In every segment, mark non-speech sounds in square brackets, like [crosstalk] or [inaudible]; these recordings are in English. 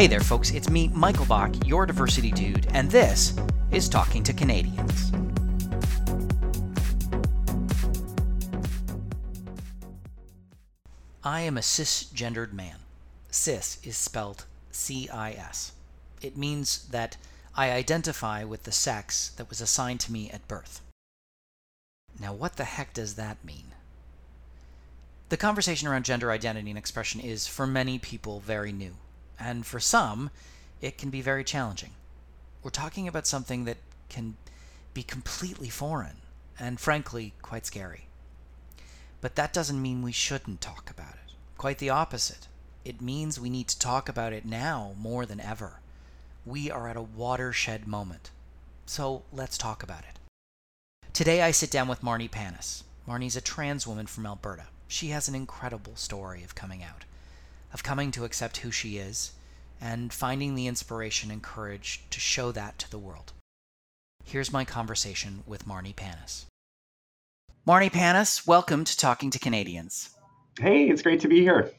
Hey there, folks, it's me, Michael Bach, your diversity dude, and this is Talking to Canadians. I am a cisgendered man. Cis is spelled C I S. It means that I identify with the sex that was assigned to me at birth. Now, what the heck does that mean? The conversation around gender identity and expression is, for many people, very new. And for some, it can be very challenging. We're talking about something that can be completely foreign and, frankly, quite scary. But that doesn't mean we shouldn't talk about it. Quite the opposite. It means we need to talk about it now more than ever. We are at a watershed moment. So let's talk about it. Today I sit down with Marni Panas. Marni's a trans woman from Alberta. She has an incredible story of coming out, of coming to accept who she is, and finding the inspiration and courage to show that to the world. Here's my conversation with Marni Panas. Marni Panas, welcome to Talking to Canadians. Hey, it's great to be here.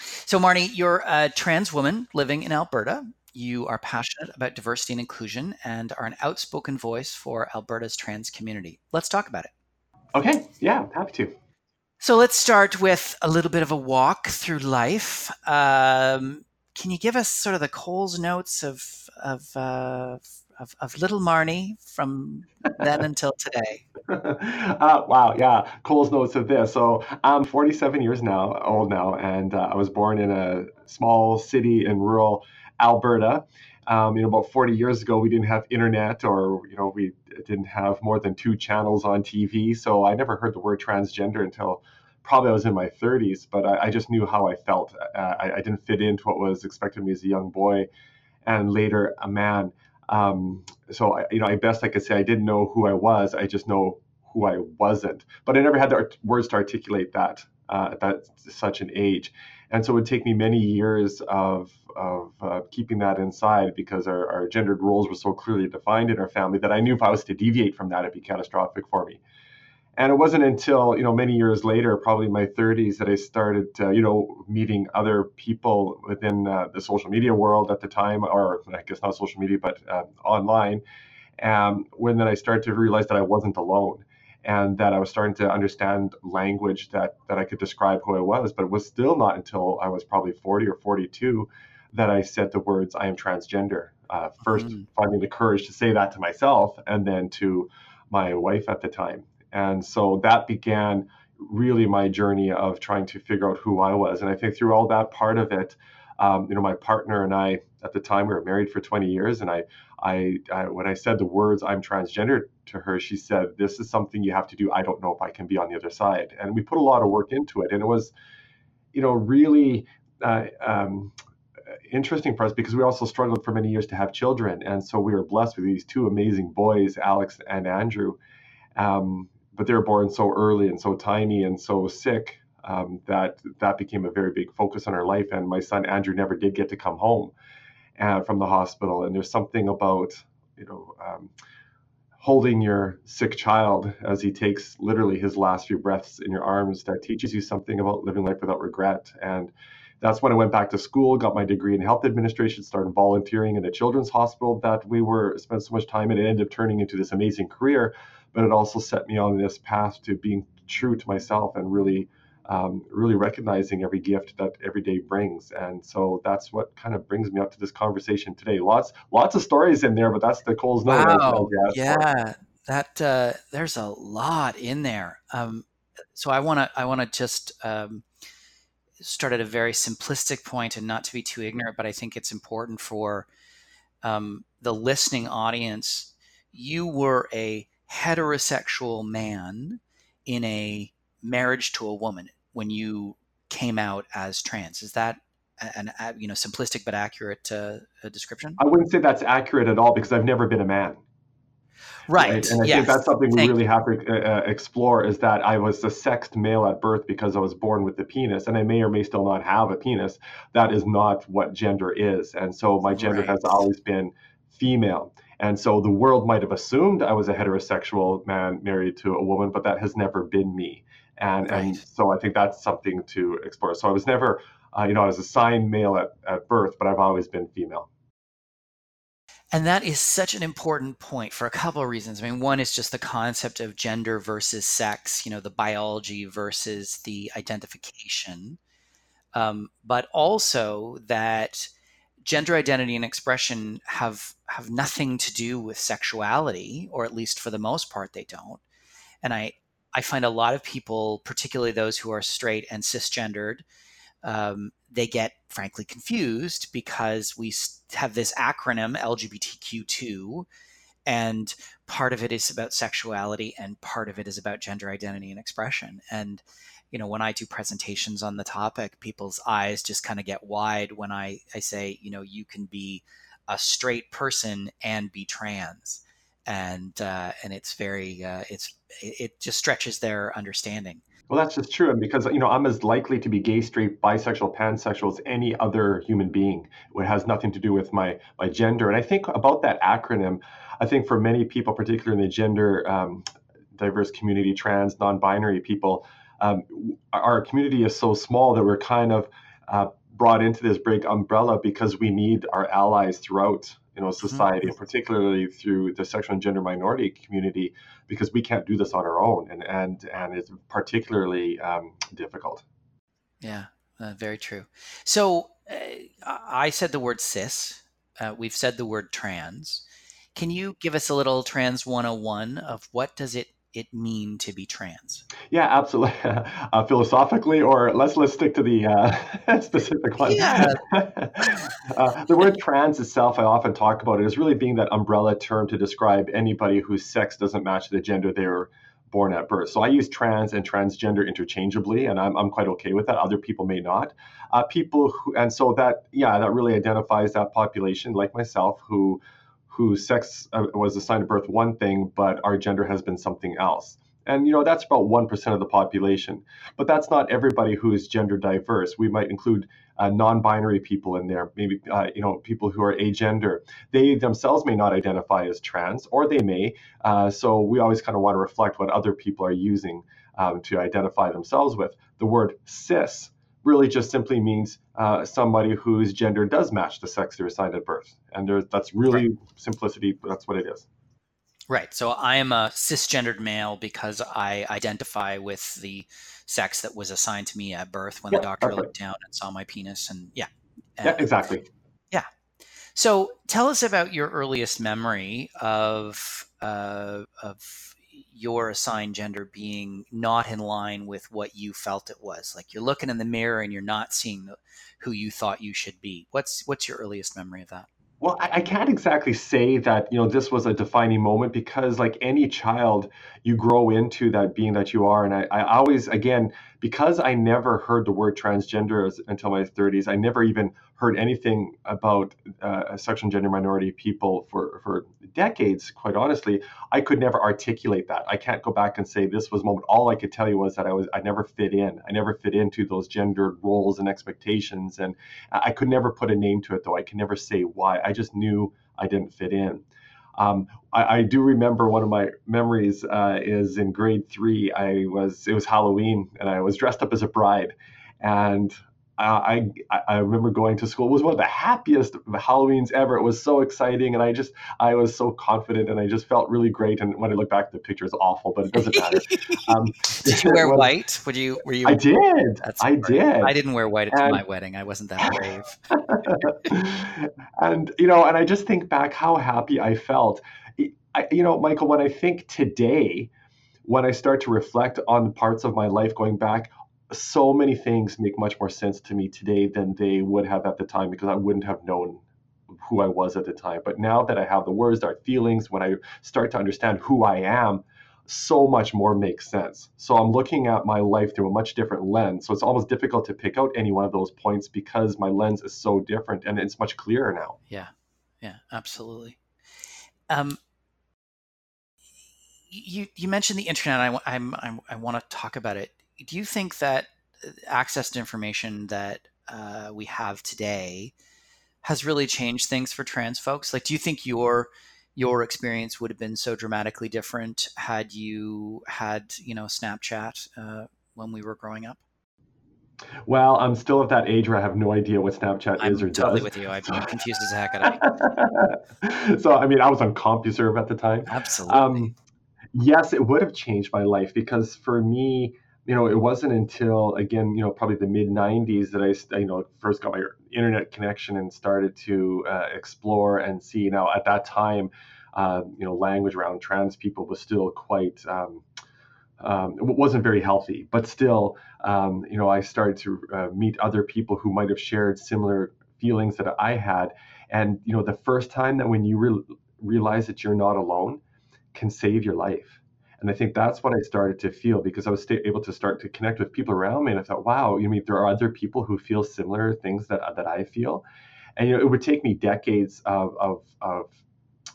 So, Marni, you're a trans woman living in Alberta. You are passionate about diversity and inclusion and are an outspoken voice for Alberta's trans community. Let's talk about it. Okay, yeah, happy to. So, let's start with a little bit of a walk through life. Um, can you give us sort of the Coles notes of of uh, of, of little Marni from then until today? [laughs] uh, wow, yeah, Coles notes of this. So I'm 47 years now, old now, and uh, I was born in a small city in rural Alberta. Um, you know, about 40 years ago, we didn't have internet, or you know, we didn't have more than two channels on TV. So I never heard the word transgender until probably I was in my 30s. But I, I just knew how I felt. Uh, I, I, didn't fit into what was expected of me as a young boy, and later a man. Um, so I, you know, I best I could say I didn't know who I was. I just know who I wasn't. But I never had the art- words to articulate that uh, at that such an age. And so it would take me many years of of uh, keeping that inside because our, our gendered roles were so clearly defined in our family that I knew if I was to deviate from that, it'd be catastrophic for me. And it wasn't until you know many years later, probably my 30s, that I started uh, you know meeting other people within uh, the social media world at the time, or I guess not social media, but uh, online. And when then I started to realize that I wasn't alone and that I was starting to understand language that that I could describe who I was. But it was still not until I was probably 40 or 42 that I said the words "I am transgender." Uh, 1st mm-hmm. finding the courage to say that to myself, and then to my wife at the time. And so that began really my journey of trying to figure out who I was. And I think through all that part of it, um, you know, my partner and I at the time we were married for 20 years, and I, I, I, when I said the words "I'm transgender" to her, she said, "This is something you have to do. I don't know if I can be on the other side." And we put a lot of work into it, and it was, you know, really. Uh, um, interesting for us because we also struggled for many years to have children, and so we were blessed with these two amazing boys, Alex and Andrew. Um, but they were born so early and so tiny and so sick um, that that became a very big focus on our life. And my son Andrew never did get to come home uh, from the hospital. And there's something about you know um, holding your sick child as he takes literally his last few breaths in your arms that teaches you something about living life without regret. And that's when I went back to school, got my degree in health administration, started volunteering in a children's hospital that we were spent so much time in. It ended up turning into this amazing career, but it also set me on this path to being true to myself and really um, really recognizing every gift that every day brings. And so that's what kind of brings me up to this conversation today. Lots, lots of stories in there, but that's the Coles note. Wow. Yeah, that uh, there's a lot in there. Um, so I want to, I want to just um, start at a very simplistic point and not to be too ignorant, but I think it's important for um, the listening audience. You were a heterosexual man in a marriage to a woman when you came out as trans. Is that an you know simplistic but accurate uh, description? I wouldn't say that's accurate at all because I've never been a man. Right. right? And I yes. think that's something we Thank really have to uh, uh, explore is that I was a sexed male at birth because I was born with a penis, and I may or may still not have a penis. That is not what gender is, and so my gender right. has always been female. And so the world might have assumed I was a heterosexual man married to a woman, but that has never been me and right. and so I think that's something to explore. So I was never uh, you know, I was assigned male at, at birth, but I've always been female. And that is such an important point for a couple of reasons. I mean, one is just the concept of gender versus sex, you know, the biology versus the identification. Um, but also that gender identity and expression have have nothing to do with sexuality, or at least for the most part, they don't. And I I find a lot of people, particularly those who are straight and cisgendered, um, they get frankly confused because we have this acronym LGBTQ2, and part of it is about sexuality and part of it is about gender identity and expression. And you know, when I do presentations on the topic, people's eyes just kind of get wide when I, I say, you know, you can be a straight person and be trans. And uh, and it's very uh, it's it just stretches their understanding. Well, that's just true. And because, you know, I'm as likely to be gay, straight, bisexual, pansexual as any other human being. It has nothing to do with my, my gender. And I think about that acronym, I think for many people, particularly in the gender um, diverse community, trans, non binary people, um, our community is so small that we're kind of uh, brought into this big umbrella because we need our allies throughout you know society, mm-hmm. particularly through the sexual and gender minority community, because we can't do this on our own, and and and it's particularly um, difficult. Yeah, uh, very true. So uh, I said the word cis. Uh, we've said the word trans. Can you give us a little trans 101 of what does it it mean to be trans? Yeah, absolutely. [laughs] Uh, philosophically, or let's let's stick to the uh, [laughs] specific one. Yeah. [laughs] uh, the word trans itself, I often talk about it as really being that umbrella term to describe anybody whose sex doesn't match the gender they were born at birth. So I use trans and transgender interchangeably, and I'm, I'm quite okay with that. Other people may not. Uh, people who, and so that, yeah, that really identifies that population, like myself, who whose sex uh, was assigned at birth one thing, but our gender has been something else. And you know that's about one percent of the population, but that's not everybody who is gender diverse. We might include uh, non-binary people in there, maybe uh, you know people who are agender. They themselves may not identify as trans, or they may. Uh, so we always kind of want to reflect what other people are using um, to identify themselves with. The word cis really just simply means uh, somebody whose gender does match the sex they're assigned at birth. And there's, that's really right. simplicity. That's what it is. Right. So I am a cisgendered male because I identify with the sex that was assigned to me at birth when yeah, the doctor looked down and saw my penis. And yeah. And, yeah, exactly. Yeah. So tell us about your earliest memory of uh, of your assigned gender being not in line with what you felt it was. Like you're looking in the mirror and you're not seeing the, who you thought you should be. What's what's your earliest memory of that? Well, I, I can't exactly say that you know this was a defining moment because, like any child, you grow into that being that you are. And I, I always, again, because I never heard the word transgender until my 30s, I never even heard anything about uh, sexual and gender minority people for, for decades, quite honestly. I could never articulate that. I can't go back and say this was moment. All I could tell you was that I was I never fit in. I never fit into those gendered roles and expectations. And I could never put a name to it though. I can never say why. I just knew I didn't fit in. Um, I, I, do remember one of my memories uh, is in grade three. I was it was Halloween and I was dressed up as a bride, and I, I remember going to school. It was one of the happiest Halloweens ever. It was so exciting, and I just I was so confident, and I just felt really great. And when I look back the picture, is awful, but it doesn't matter. [laughs] Um, did you wear [laughs] was, white? Would you? Were you? I did. I did. I didn't wear white at my wedding. I wasn't that brave. [laughs] and you know, and I just think back how happy I felt. I, you know, Michael, when I think today, when I start to reflect on parts of my life going back, so many things make much more sense to me today than they would have at the time because I wouldn't have known who I was at the time. But now that I have the words, our feelings, when I start to understand who I am, so much more makes sense. So I'm looking at my life through a much different lens. So it's almost difficult to pick out any one of those points because my lens is so different and it's much clearer now. Yeah. Yeah, absolutely. Um, you you mentioned the internet. I, I'm, I'm I want to talk about it do you think that uh, access to information that uh, we have today has really changed things for trans folks? Like, do you think your your experience would have been so dramatically different had you had you know Snapchat uh, when we were growing up? Well, I'm still at that age where I have no idea what Snapchat I'm is or totally does. Totally with you. I'm [laughs] confused as heck. Out of [laughs] so, I mean, I was on CompuServe at the time. Absolutely. Um, yes, it would have changed my life because for me, you know, it wasn't until again, you know, probably the mid '90s that I, you know, first got my internet connection and started to uh, explore and see. Now, at that time, uh, you know, language around trans people was still quite. Um, um, it wasn't very healthy, but still, um, you know, I started to uh, meet other people who might have shared similar feelings that I had, and you know, the first time that when you re- realize that you're not alone, can save your life. And I think that's what I started to feel because I was able to start to connect with people around me, and I thought, wow, you mean there are other people who feel similar things that that I feel, and you know, it would take me decades of of, of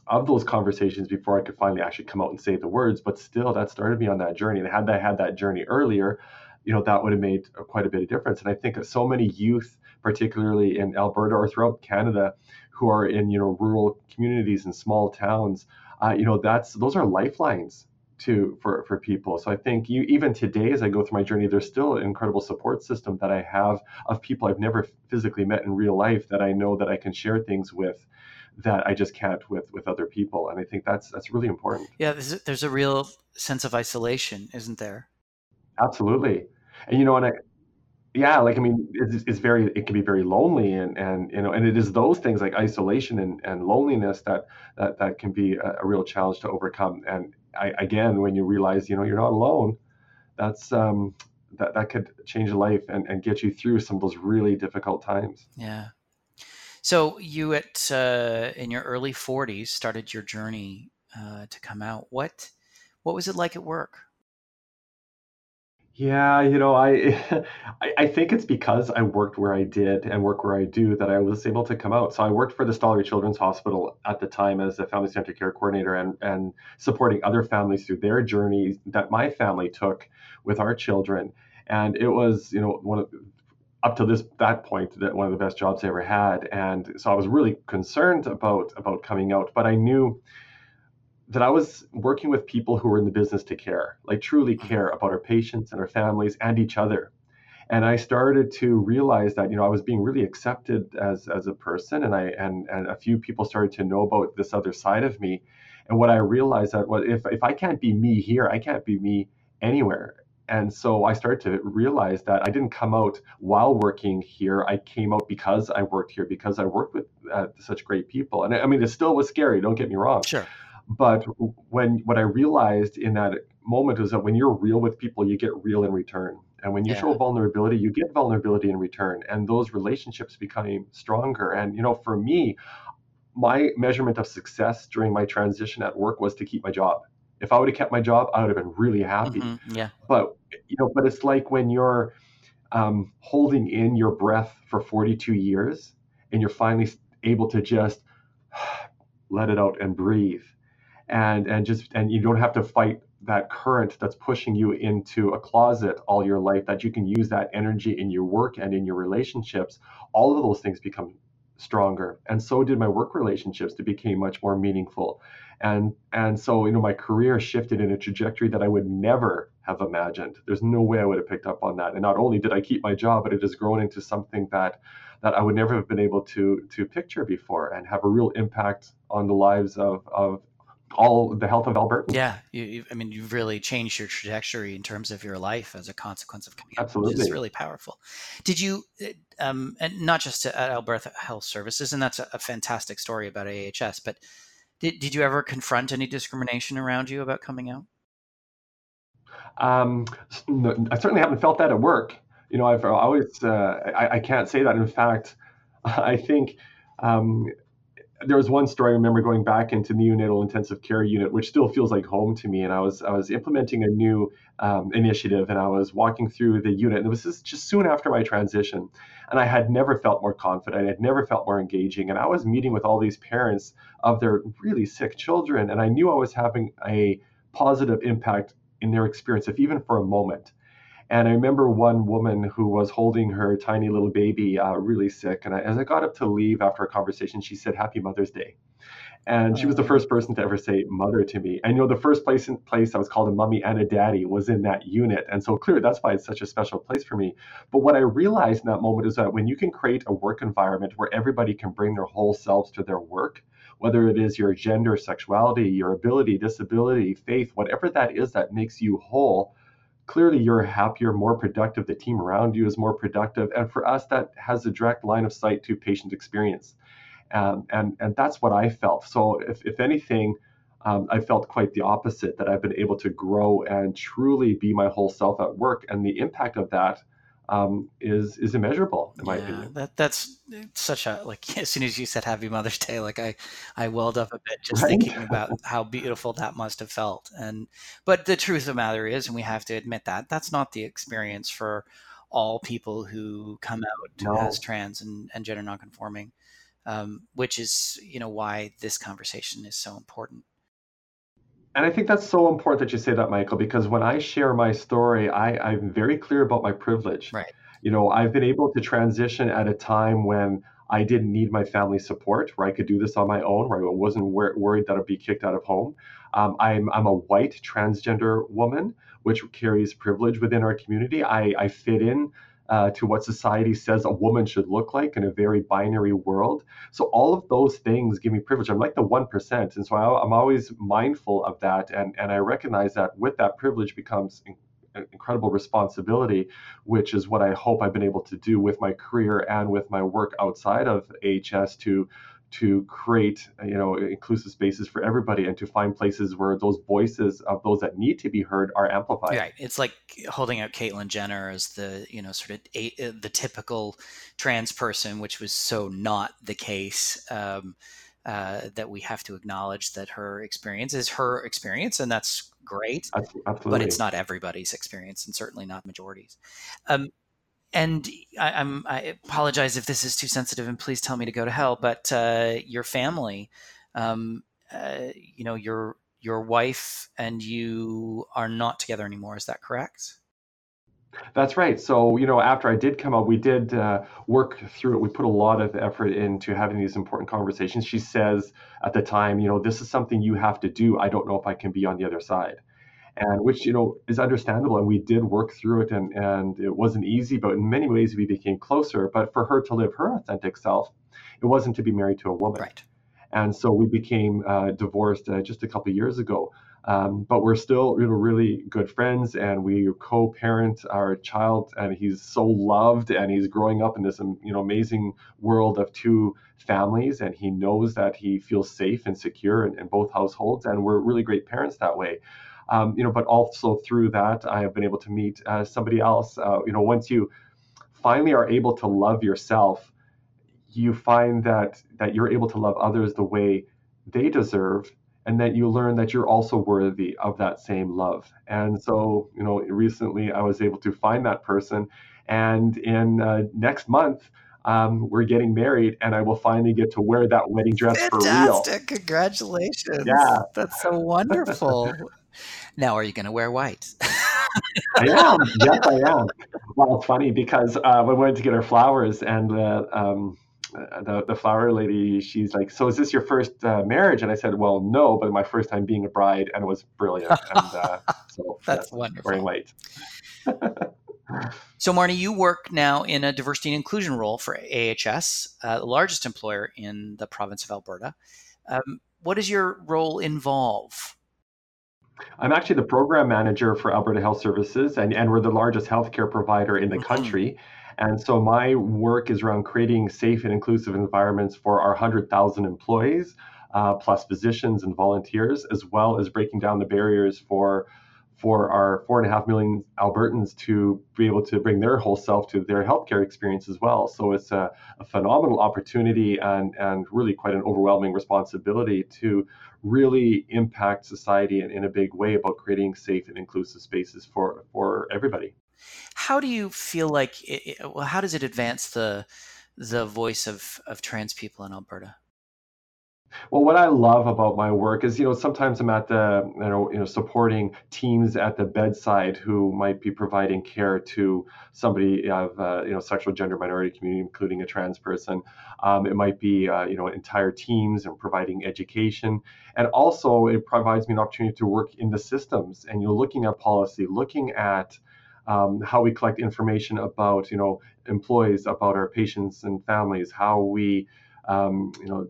of those conversations before I could finally actually come out and say the words. But still, that started me on that journey. And had I had that journey earlier, you know, that would have made quite a bit of difference. And I think that so many youth, particularly in Alberta or throughout Canada, who are in you know rural communities and small towns, uh, you know, that's those are lifelines to for for people. So I think you even today, as I go through my journey, there's still an incredible support system that I have of people I've never physically met in real life that I know that I can share things with that I just can't with with other people. And I think that's that's really important. Yeah, there's a, there's a real sense of isolation, isn't there? Absolutely. And you know, and I yeah, like I mean, it's, it's very it can be very lonely, and and you know, and it is those things like isolation and, and loneliness that that that can be a, a real challenge to overcome. And I, again, when you realize you know you're not alone, that's um that that could change life and and get you through some of those really difficult times. Yeah. So you at uh, in your early 40s started your journey uh, to come out. What what was it like at work? Yeah, you know, [laughs] I, I think it's because I worked where I did and work where I do that I was able to come out. So I worked for the Stollery Children's Hospital at the time as a family center care coordinator and and supporting other families through their journeys that my family took with our children. And it was, you know, one of up to this that point that one of the best jobs I ever had. And so I was really concerned about about coming out, but I knew that I was working with people who were in the business to care, like truly Mm-hmm. care about our patients and our families and each other. And I started to realize that you know I was being really accepted as as a person, and I and and a few people started to know about this other side of me. And what I realized that well, if if I can't be me here, I can't be me anywhere. And so I started to realize that I didn't come out while working here. I came out because I worked here, because I worked with uh, such great people. And I I mean, it still was scary. Don't get me wrong Sure. But when what I realized in that moment is that when you're real with people, you get real in return. And when you show vulnerability, you get vulnerability in return. And those relationships become stronger. And you know, for me, my measurement of success during my transition at work was to keep my job. If I would have kept my job, I would have been really happy. hmm Yeah. But you know, but it's like when you're um, holding in your breath for 42 years and you're finally able to just [sighs] let it out and breathe and and just and you don't have to fight that current that's pushing you into a closet all your life that you can use that energy in your work and in your relationships. All of those things become stronger. And so did my work relationships they became much more meaningful. And and so you know my career shifted in a trajectory that i would never have imagined. There's no way i would have picked up on that. And not only did i keep my job but it has grown into something that that i would never have been able to to picture before and have a real impact on the lives of of all the health of Albertans. Yeah. You, I mean, you've really changed your trajectory in terms of your life as a consequence of coming out, which is Absolutely. really powerful. Did you, uh, um, and not just at Alberta Health Services, and that's a, a fantastic story about AHS, but did, did you ever confront any discrimination around you about coming out? Um, I certainly haven't felt that at work. You know, I've always, uh, I, I can't say that. In fact, [laughs] I think um, there was one story I remember going back into the neonatal intensive care unit, which still feels like home to me. And I was I was implementing a new um, initiative, and I was walking through the unit, and it was just, just soon after my transition, and I had never felt more confident. I had never felt more engaging, and I was meeting with all these parents of their really sick children, and I knew I was having a positive impact in their experience, if even for a moment And I remember one woman who was holding her tiny little baby, uh, really sick. And I, as I got up to leave after a conversation, she said, Happy Mother's Day. And she was the first person to ever say mother to me. And you know, the first place in place I was called a mummy and a daddy was in that unit. And so clearly that's why it's such a special place for me. But what I realized in that moment is that when you can create a work environment where everybody can bring their whole selves to their work, whether it is your gender, sexuality, your ability, disability, faith, whatever that is that makes you whole, clearly you're happier, more productive. The team around you is more productive. And for us, that has a direct line of sight to patient experience. Um, and, and that's what I felt. So, if, if anything, um, I felt quite the opposite that I've been able to grow and truly be my whole self at work. And the impact of that um, is is immeasurable in my yeah, opinion. That that's such a like [laughs] as soon as you said Happy Mother's Day, like I I welled up a bit just Right? thinking [laughs] about how beautiful that must have felt. And but the truth of the matter is, and we have to admit that that's not the experience for all people who come out as trans and, and gender nonconforming, um, which is you know why this conversation is so important. And I think that's so important that you say that, Michael, because when I share my story, I, I'm very clear about my privilege. Right. You know, I've been able to transition at a time when I didn't need my family support, where I could do this on my own, where I wasn't wor- worried that I'd be kicked out of home. Um, I'm, I'm a white transgender woman, which carries privilege within our community. I, I fit in uh, to what society says a woman should look like in a very binary world. So all of those things give me privilege. I'm like the one percent, and so I, I'm always mindful of that, and and I recognize that with that privilege becomes in, incredible responsibility, which is what I hope I've been able to do with my career and with my work outside of AHS to to create you know inclusive spaces for everybody and to find places where those voices of those that need to be heard are amplified. Right. It's like holding out Caitlyn Jenner as the, you know, sort of a, uh, the typical trans person, which was so not the case. Um, uh, that we have to acknowledge that her experience is her experience, and that's great. Abs- But it's not everybody's experience, and certainly not majorities. Um, and I, I'm I apologize if this is too sensitive, and please tell me to go to hell. But uh, your family, um, uh, you know, your your wife and you are not together anymore. Is that correct? That's right. So, you know, after I did come out, we did uh, work through it. We put a lot of effort into having these important conversations. She says at the time, you know, this is something you have to do. I don't know if I can be on the other side. And which, you know, is understandable. And we did work through it and, and it wasn't easy, but in many ways we became closer. But for her to live her authentic self, it wasn't to be married to a woman. Right. And so we became uh, divorced uh, just a couple of years ago. Um, but we're still you know, really good friends, and we co-parent our child, and he's so loved, and he's growing up in this um, you know amazing world of two families, and he knows that he feels safe and secure in, in both households, and we're really great parents that way. Um, you know, but also through that, I have been able to meet uh, somebody else. Uh, you know, once you finally are able to love yourself you find that that you're able to love others the way they deserve and that you learn that you're also worthy of that same love and so you know recently i was able to find that person and in uh, next month um, we're getting married and i will finally get to wear that wedding dress for real Fantastic. Congratulations. yeah That's so wonderful. [laughs] now, are you going to wear white? I am. Yes, I am. Well, it's funny because uh, we went to get our flowers, and uh, um, the the flower lady, she's like, "So is this your first uh, marriage?" And I said, "Well, no, but my first time being a bride, and it was brilliant." [laughs] And uh, so That's wonderful. wearing white. So, Marni, you work now in a diversity and inclusion role for AHS, uh, the largest employer in the province of Alberta. Um, what does your role involve? I'm actually the program manager for Alberta Health Services, and, and we're the largest healthcare provider in the Mhm. country. And so my work is around creating safe and inclusive environments for our 100,000 employees, uh, plus physicians and volunteers, as well as breaking down the barriers for for our four and a half million Albertans to be able to bring their whole self to their healthcare experience as well. So it's a, a phenomenal opportunity and, and really quite an overwhelming responsibility to really impact society in, in a big way about creating safe and inclusive spaces for, for everybody. How do you feel like, it, well, how does it advance the the voice of, of trans people in Alberta? Well, what I love about my work is, you know, sometimes I'm at the, you know, you know, supporting teams at the bedside who might be providing care to somebody of, uh, you know, sexual gender minority community, including a trans person. Um, it might be, uh, you know, entire teams and providing education, and also it provides me an opportunity to work in the systems and you know, looking at policy, looking at um, how we collect information about, you know, employees, about our patients and families, how we um, you know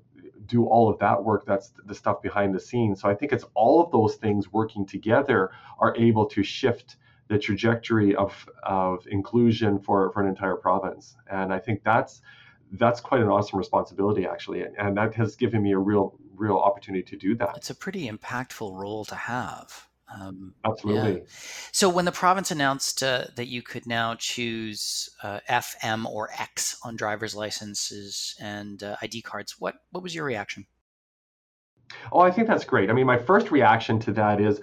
do all of that work that's the stuff behind the scenes. So i think it's all of those things working together are able to shift the trajectory of, of inclusion for, for an entire province. And i think that's that's quite an awesome responsibility actually. And that has given me a real real opportunity to do that. It's a pretty impactful role to have um, Absolutely. Yeah. So when the province announced uh, that you could now choose uh, F, M, or X on driver's licenses and uh, ID cards, what what was your reaction? Oh, I think that's great. I mean, my first reaction to that is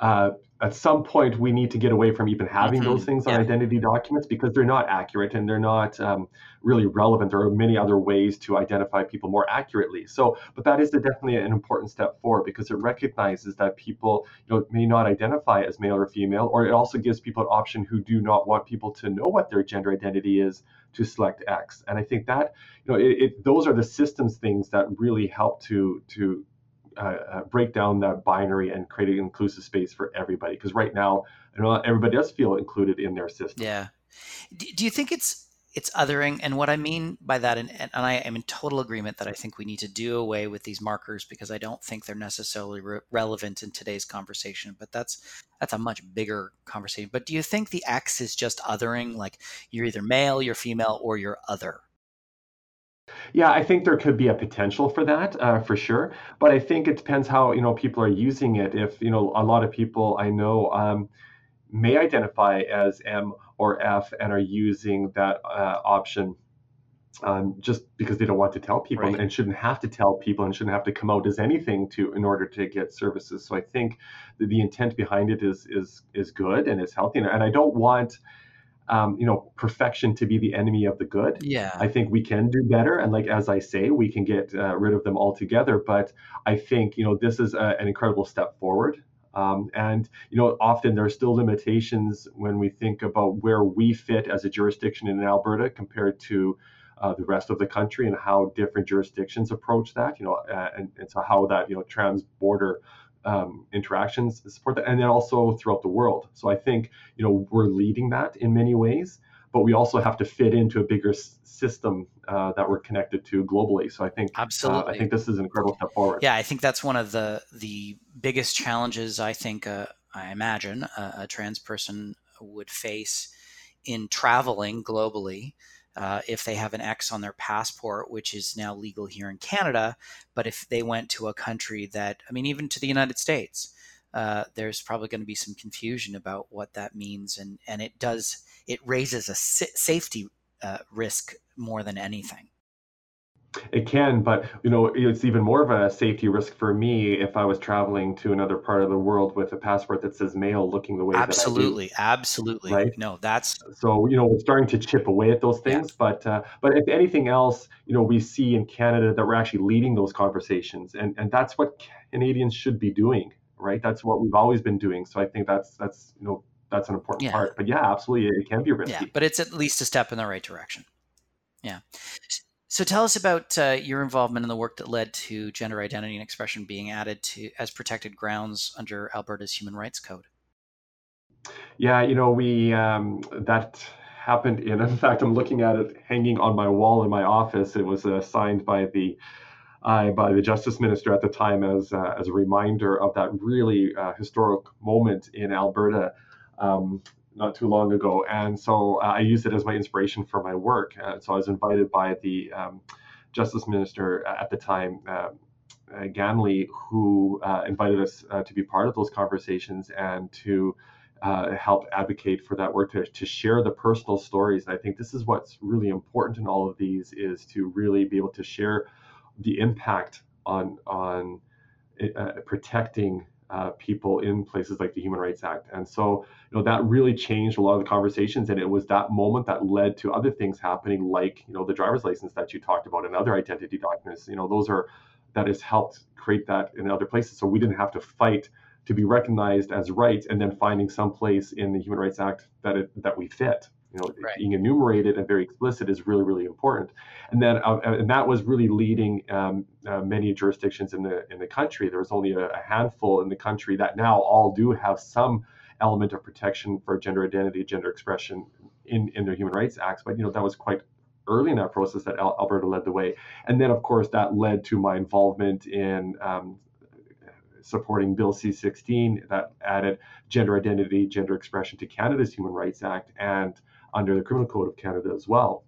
uh, at some point we need to get away from even having mm-hmm. those things on yeah. identity documents because they're not accurate and they're not um, really relevant. There are many other ways to identify people more accurately. So, but that is definitely an important step forward because it recognizes that people you know, may not identify as male or female, or it also gives people an option who do not want people to know what their gender identity is to select X. And I think that you know it, it, those are the systems things that really help to to uh, uh, break down that binary and create an inclusive space for everybody. Because right now, know, everybody does feel included in their system. Yeah. Do you think it's it's othering? And what I mean by that, and, and I am in total agreement that I think we need to do away with these markers because I don't think they're necessarily re- relevant in today's conversation. But that's that's a much bigger conversation. But do you think the X is just othering? Like you're either male, you're female, or you're other? Yeah, I think there could be a potential for that, uh, for sure. But I think it depends how you know people are using it. If you know a lot of people I know um, may identify as M or F and are using that uh, option um, just because they don't want to tell people right. and shouldn't have to tell people and shouldn't have to come out as anything to in order to get services. So I think the intent behind it is is is good and is healthy. And I don't want um, you know, perfection to be the enemy of the good. Yeah. I think we can do better. And like, as I say, we can get uh, rid of them altogether. But I think, you know, this is a, an incredible step forward. Um, and, you know, often there are still limitations when we think about where we fit as a jurisdiction in Alberta compared to uh, the rest of the country and how different jurisdictions approach that, you know, uh, and, and so how that, you know, trans border um, interactions support that, and then also throughout the world. So I think you know we're leading that in many ways, but we also have to fit into a bigger s- system uh, that we're connected to globally. So I think absolutely, uh, I think this is an incredible step forward. Yeah, I think that's one of the the biggest challenges I think uh, I imagine a, a trans person would face in traveling globally uh, if they have an X on their passport, which is now legal here in Canada. But if they went to a country that, I mean, even to the United States, uh, there's probably going to be some confusion about what that means, and and it does it raises a safety uh, risk more than anything. It can, but you know, it's even more of a safety risk for me if I was traveling to another part of the world with a passport that says male looking the way absolutely, absolutely. Right? No, that's so you know we're starting to chip away at those things, yeah. but uh, but if anything else, you know, we see in Canada that we're actually leading those conversations, and and that's what Canadians should be doing, right? That's what we've always been doing. So I think that's that's you know that's an important yeah. part. But yeah, absolutely, it can be risky. Yeah, but it's at least a step in the right direction. Yeah. So tell us about uh, your involvement in the work that led to gender identity and expression being added to as protected grounds under Alberta's Human Rights Code. Yeah, you know, we um, that happened in. [laughs] In fact, I'm looking at it hanging on my wall in my office. It was uh, signed by the uh, by the Justice Minister at the time as uh, as a reminder of that really uh, historic moment in Alberta. Um, not too long ago, and so uh, I used it as my inspiration for my work. Uh, so I was invited by the um, Justice Minister at the time, uh, uh Ganley, who uh, invited us uh, to be part of those conversations and to help advocate for that work to, to share the personal stories. And I think this is what's really important in all of these is to really be able to share the impact on on protecting uh, people in places like the Human Rights Act. And so, you know, that really changed a lot of the conversations. And it was that moment that led to other things happening, like, you know, the driver's license that you talked about and other identity documents. You know, those are that has helped create that in other places. So we didn't have to fight to be recognized as rights and then finding some place in the Human Rights Act that it, that we fit. You know, right. being enumerated and very explicit is really, really important. And then, uh, and that was really leading um, uh, many jurisdictions in the in the country. There was only a, a handful in the country that now all do have some element of protection for gender identity, gender expression in in their human rights acts. But you know, that was quite early in that process that Alberta led the way. And then, of course, that led to my involvement in um, supporting Bill C 16 that added gender identity, gender expression to Canada's Human Rights Act and under the Criminal Code of Canada as well.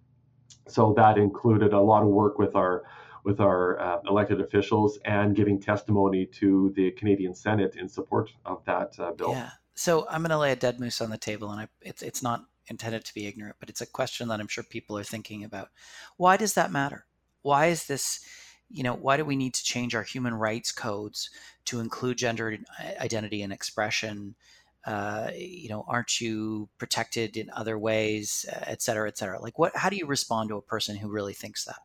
So that included a lot of work with our with our uh, elected officials and giving testimony to the Canadian Senate in support of that uh, bill. Yeah. So I'm going to lay a dead moose on the table, and I, it's it's not intended to be ignorant, but it's a question that I'm sure people are thinking about. Why does that matter? Why is this? You know, why do we need to change our human rights codes to include gender identity and expression? Uh, you know, aren't you protected in other ways, et cetera, et cetera? Like, what? How do you respond to a person who really thinks that?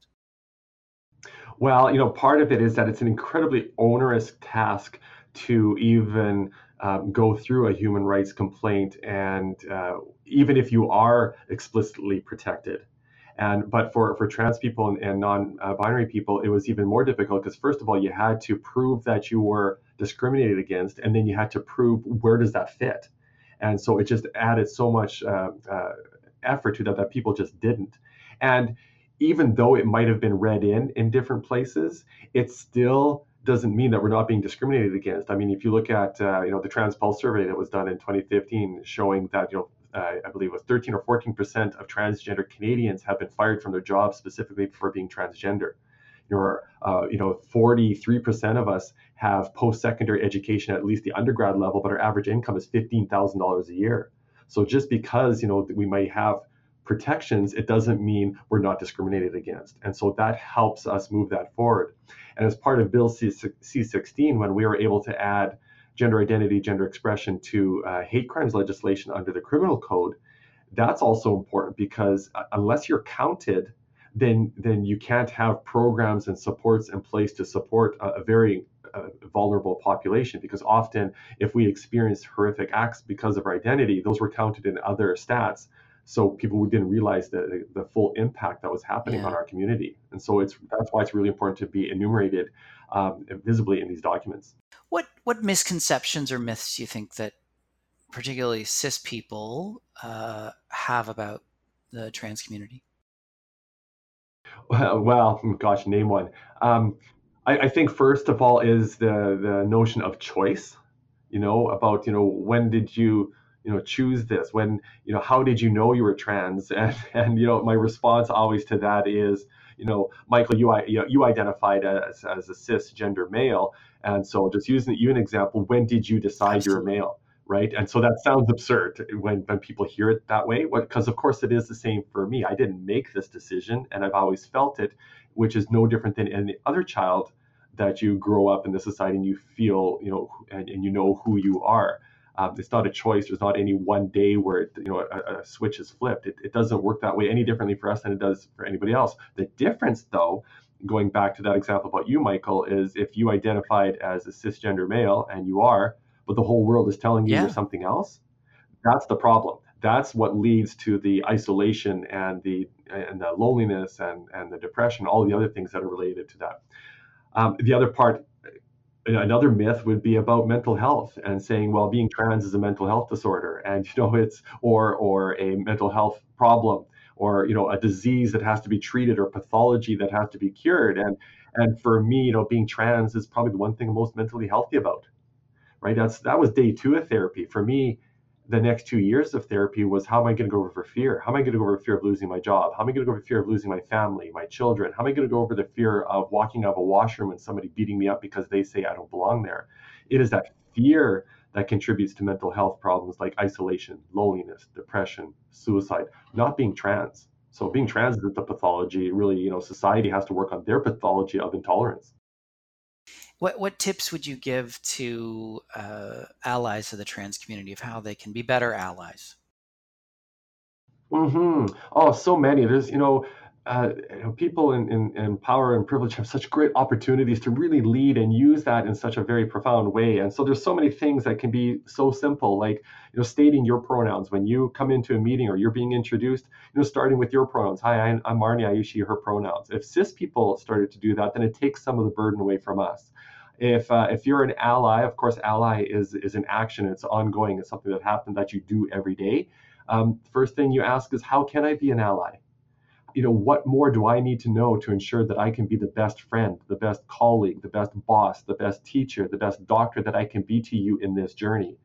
Well, you know, part of it is that it's an incredibly onerous task to even um, go through a human rights complaint, and uh, even if you are explicitly protected. And but for for trans people and, and non-binary people, it was even more difficult because first of all, you had to prove that you were discriminated against, and then you had to prove where does that fit. And so it just added so much uh, uh, effort to that that people just didn't. And even though it might have been read in in different places, it still doesn't mean that we're not being discriminated against. I mean, if you look at uh, you know the TransPulse survey that was done in 2015, showing that you know uh, I believe it was 13 or 14 percent of transgender Canadians have been fired from their jobs specifically for being transgender. Know, uh, you know, 43 percent of us have post-secondary education at least the undergrad level, but our average income is $15,000 a year. So just because you know we might have protections, it doesn't mean we're not discriminated against. And so that helps us move that forward. And as part of Bill C 16, when we were able to add gender identity, gender expression to uh, hate crimes legislation under the criminal code, that's also important because uh, unless you're counted, then then you can't have programs and supports in place to support a, a very uh, vulnerable population because often if we experience horrific acts because of our identity those were counted in other stats so people didn't realize the, the full impact that was happening yeah. on our community and so it's that's why it's really important to be enumerated um, visibly in these documents. What what misconceptions or myths do you think that particularly cis people uh, have about the trans community? Well, well gosh name one. Um, I, I think first of all is the the notion of choice you know about you know when did you you know choose this? When you know how did you know you were trans? [laughs] And and you know my response always to that is you know michael you you, you identified as, as a cisgender male. And so just using you an example. When did you decide Absolutely. you're a male right? And so that sounds absurd when when people hear it that way. Because of course it is the same for me. I didn't make this decision and i've always felt it which is no different than any other child that you grow up in the society and you feel you know and, and you know who you are um, it's not a choice. There's not any one day where it, you know a, a switch is flipped. It, it doesn't work that way any differently for us than it does for anybody else. The difference, though, going back to that example about you, Michael, is if you identified as a cisgender male and you are, but the whole world is telling you yeah. you're something else, that's the problem. That's what leads to the isolation and the and the loneliness and and the depression, all the other things that are related to that. Um, the other part another myth would be about mental health and saying well being trans is a mental health disorder. And you know it's or or a mental health problem or you know a disease that has to be treated or pathology that has to be cured. And and for me you know being trans is probably the one thing I'm most mentally healthy about right? That's that was day 2 of therapy. For me the next two years of therapy was how am I going to go over fear? How am I going to go over fear of losing my job? How am I going to go over fear of losing my family, my children? How am I going to go over the fear of walking out of a washroom and somebody beating me up because they say I don't belong there? It is that fear that contributes to mental health problems like isolation, loneliness, depression, suicide, not being trans. So being trans is the pathology. Really, you know, society has to work on their pathology of intolerance. What what tips would you give to uh, allies of the trans community of how they can be better allies? Hmm. Oh, so many. There's you know, uh, you know, people in, in, in, power and privilege have such great opportunities to really lead and use that in such a very profound way. And so there's so many things that can be so simple, like you know, stating your pronouns when you come into a meeting or you're being introduced. You know, starting with your pronouns. Hi, I'm, I'm Marni. I use she, her pronouns. If cis people started to do that, then it takes some of the burden away from us. If uh, if you're an ally, of course, ally is is an action. It's ongoing. It's something that happens that you do every day. Um, first thing you ask is, how can I be an ally? You know, what more do I need to know to ensure that I can be the best friend, the best colleague, the best boss, the best teacher, the best doctor that I can be to you in this journey?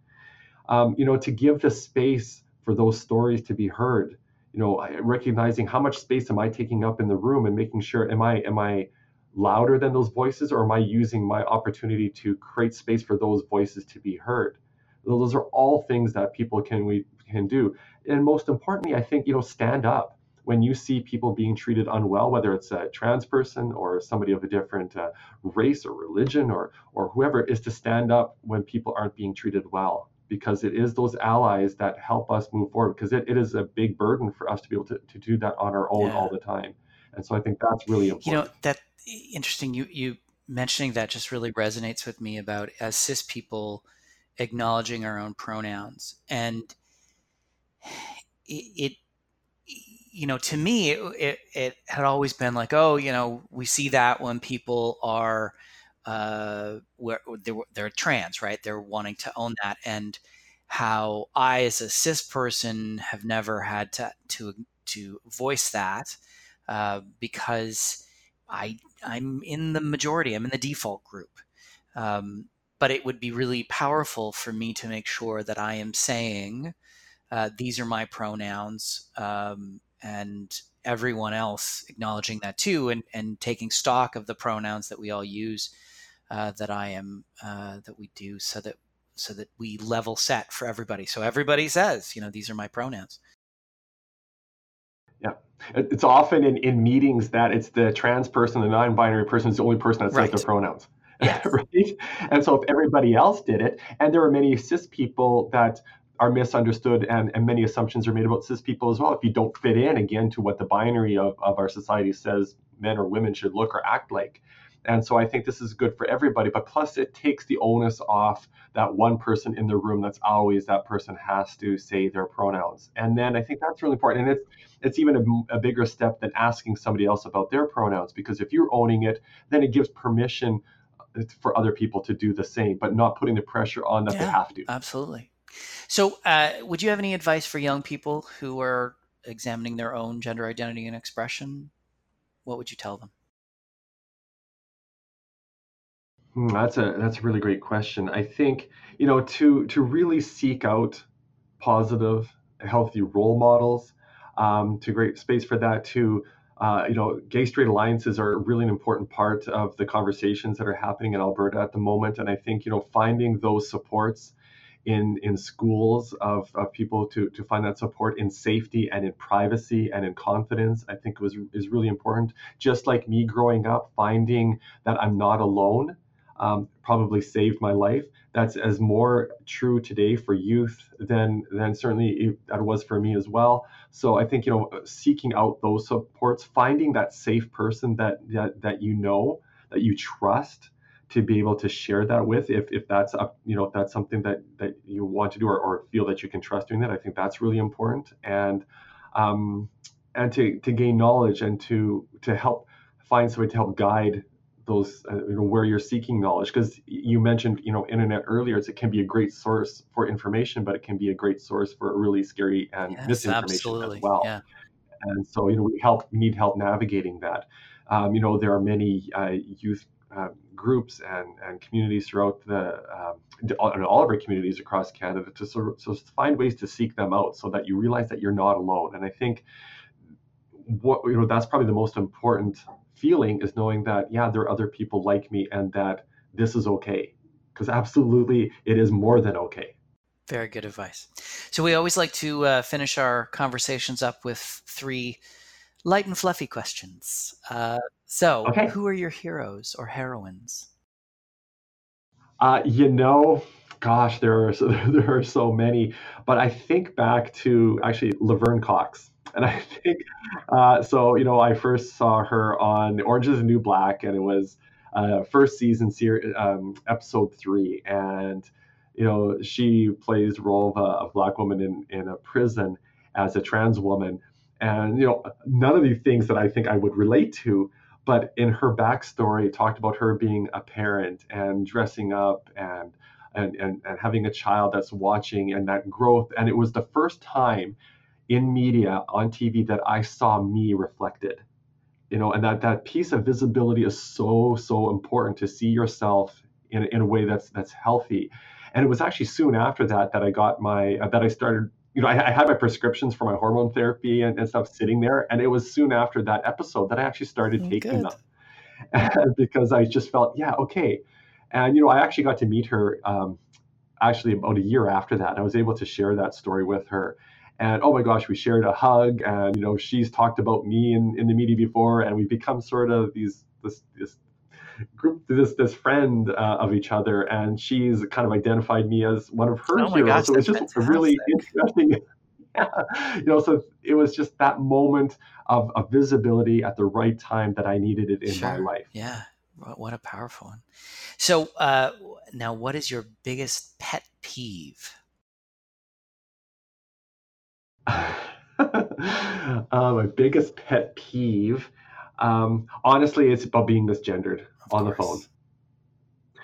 Um, you know, to give the space for those stories to be heard. You know, recognizing how much space am I taking up in the room and making sure am I am I louder than those voices or am I using my opportunity to create space for those voices to be heard? Those are all things that people can we can do. And most importantly, I think you know, stand up when you see people being treated unwell, whether it's a trans person or somebody of a different uh, race or religion or or whoever, is to stand up when people aren't being treated well, because it is those allies that help us move forward. Because it, it is a big burden for us to be able to, to do that on our own yeah. all the time. And so I think that's really important. You know, that interesting. You you mentioning that just really resonates with me about as cis people acknowledging our own pronouns and [sighs] it, it you know, to me, it, it, had always been like, oh, you know, we see that when people are, uh, where they're, they're trans, right? They're wanting to own that, and how I, as a cis person, have never had to to to voice that uh, because I I'm in the majority. I'm in the default group. Um, but it would be really powerful for me to make sure that I am saying, uh, these are my pronouns. Um, and everyone else acknowledging that too and, and taking stock of the pronouns that we all use uh, that I am uh, that we do so that so that we level set for everybody. So everybody says you know these are my pronouns. Yeah. It's often in, in meetings that it's the trans person the non-binary person is the only person that says right. their pronouns. [laughs] Yes. right? And so if everybody else did it and there are many cis people that are misunderstood and, and many assumptions are made about cis people as well. If you don't fit in again to what the binary of, of our society says men or women should look or act like. And so I think this is good for everybody. But plus, it takes the onus off that one person in the room that's always that person has to say their pronouns. And then I think that's really important. And it's it's even a, a bigger step than asking somebody else about their pronouns because if you're owning it, then it gives permission uh, for other people to do the same, but not putting the pressure on that yeah, they have to. Absolutely. So, uh, would you have any advice for young people who are examining their own gender identity and expression? What would you tell them? Hmm, that's a that's a really great question. I think you know to to really seek out positive, healthy role models, um, to great space for that. To uh, you know, gay straight alliances are really an important part of the conversations that are happening in Alberta at the moment, and I think you know finding those supports in in schools of, of people to to find that support in safety and in privacy and in confidence i think was is really important. Just like me growing up finding that i'm not alone um, probably saved my life. That's as more true today for youth than than certainly that was for me as well. So i think you know seeking out those supports finding that safe person that that, that you know that you trust to be able to share that with if, if that's up you know if that's something that that you want to do or, or feel that you can trust doing that i think that's really important and um, and to, to gain knowledge and to to help find somebody to help guide those uh, you know where you're seeking knowledge because you mentioned you know internet earlier it can be a great source for information but it can be a great source for really scary and yes, misinformation absolutely. as well yeah. and so you know we help we need help navigating that um, you know there are many uh, youth uh, groups and, and communities throughout the um, all of our communities across Canada to sort of, so find ways to seek them out so that you realize that you're not alone. And I think what you know that's probably the most important feeling is knowing that yeah there are other people like me and that this is okay because absolutely it is more than okay. Very good advice. So we always like to uh, finish our conversations up with three light and fluffy questions. Uh, so, okay. who are your heroes or heroines? Uh, you know, gosh, there are so, [laughs] there are so many, but I think back to actually Laverne Cox. [laughs] And I think uh, so. You know, I first saw her on Orange Is the New Black, and it was uh, first season series, um, episode three, and you know she plays the role of a, a black woman in in a prison as a trans woman, and you know none of these things that I think I would relate to. But in her backstory, talked about her being a parent and dressing up and and, and, and having a child that's watching and that growth. And it was the first time in media on TV that I saw me reflected. You know, and that that piece of visibility is so so important to see yourself in, in a way that's that's healthy. And it was actually soon after that that I got my uh, that I started. You know, I, I, had my prescriptions for my hormone therapy and, and, stuff sitting there, and it was soon after that episode that I actually started taking Good. them [laughs] because I just felt, yeah, okay, and you know, I actually got to meet her um, actually about a year after that. I was able to share that story with her. And oh my gosh, we shared a hug, and you know, she's talked about me in, in the media before, and we've become sort of these this this group this this friend uh, of each other, and she's kind of identified me as one of her oh heroes. Gosh, so it's just fantastic. really interesting. [laughs] yeah. You know, so it was just that moment of, of visibility at the right time that I needed it in sure. my life. Yeah. What a powerful one. So uh, now, what is your biggest pet peeve? [laughs] uh, my biggest pet peeve, um, honestly, it's about being misgendered of on course. the phone.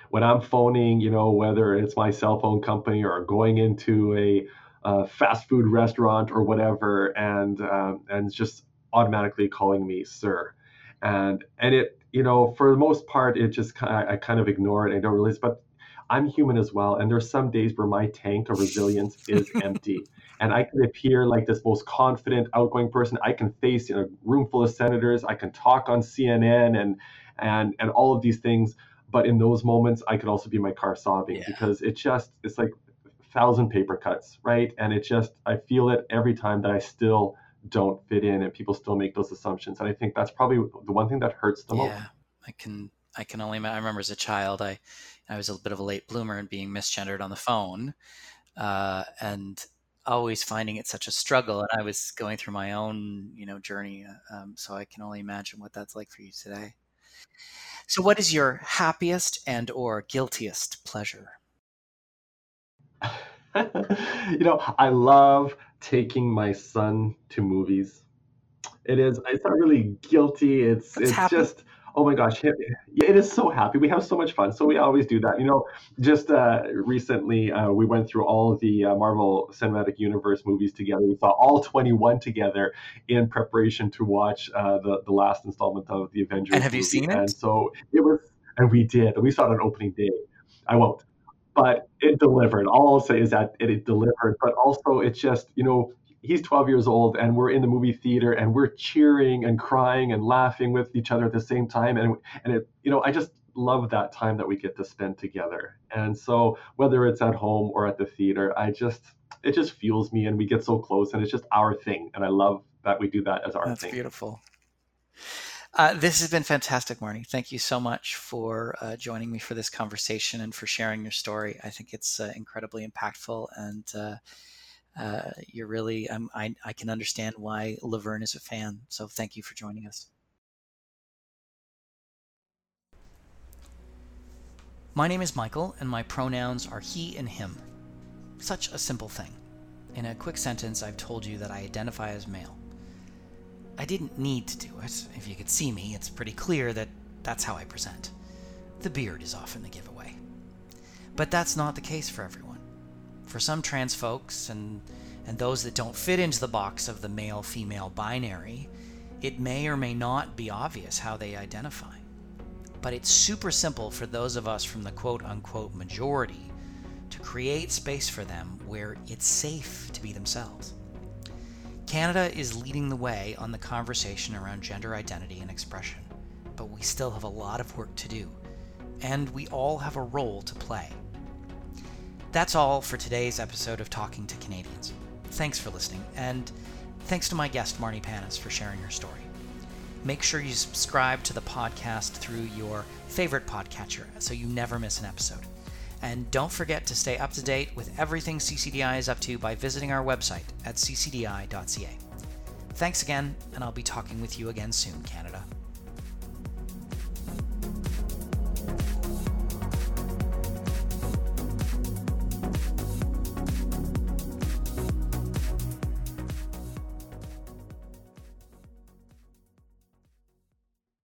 When I'm phoning, you know, whether it's my cell phone company or going into a uh, fast food restaurant or whatever, and um, and just automatically calling me sir, and and it you know, for the most part, it just I kind of ignore it. I don't realize, but I'm human as well, and there's some days where my tank of resilience is [laughs] empty, and I can appear like this most confident, outgoing person. I can face in a room full of senators. I can talk on CNN and and and all of these things. But in those moments, I could also be my car sobbing yeah. because it just it's like a thousand paper cuts, right? And it just I feel it every time that I still don't fit in and people still make those assumptions and i think that's probably the one thing that hurts the yeah, most i can i can only i remember as a child i i was a bit of a late bloomer and being misgendered on the phone uh, and always finding it such a struggle and i was going through my own you know journey uh, um, so i can only imagine what that's like for you today so what is your happiest and or guiltiest pleasure [laughs] you know i love taking my son to movies. It is. It's not really guilty. It's That's it's happy. just oh my gosh, it, it is so happy. We have so much fun. So we always do that. You know, just uh, recently uh, we went through all the uh, Marvel Cinematic Universe movies together. We saw all 21 together in preparation to watch uh, the the last installment of the Avengers. And have movie. you seen it? And so it was, and we did. And We saw it on opening day. I won't but it delivered. All I'll say is that it, it delivered, but also it's just, you know, he's 12 years old and we're in the movie theater and we're cheering and crying and laughing with each other at the same time. And, and it, you know, I just love that time that we get to spend together. And so whether it's at home or at the theater, I just, it just fuels me and we get so close and it's just our thing. And I love that we do that as our That's thing. beautiful. Uh, this has been fantastic, Marni. Thank you so much for uh, joining me for this conversation and for sharing your story. I think it's uh, incredibly impactful, and uh, uh, you're really, um, I, I can understand why Laverne is a fan. So thank you for joining us. My name is Michael, and my pronouns are he and him. Such a simple thing. In a quick sentence, I've told you that I identify as male. I didn't need to do it. If you could see me, it's pretty clear that that's how I present. The beard is often the giveaway. But that's not the case for everyone. For some trans folks and and those that don't fit into the box of the male female binary, it may or may not be obvious how they identify. But it's super simple for those of us from the quote unquote majority to create space for them where it's safe to be themselves. Canada is leading the way on the conversation around gender identity and expression, but we still have a lot of work to do, and we all have a role to play. That's all for today's episode of Talking to Canadians. Thanks for listening, and thanks to my guest, Marni Panas, for sharing her story. Make sure you subscribe to the podcast through your favorite podcatcher so you never miss an episode. And don't forget to stay up to date with everything CCDI is up to by visiting our website at ccdi.ca. Thanks again, and I'll be talking with you again soon, Canada.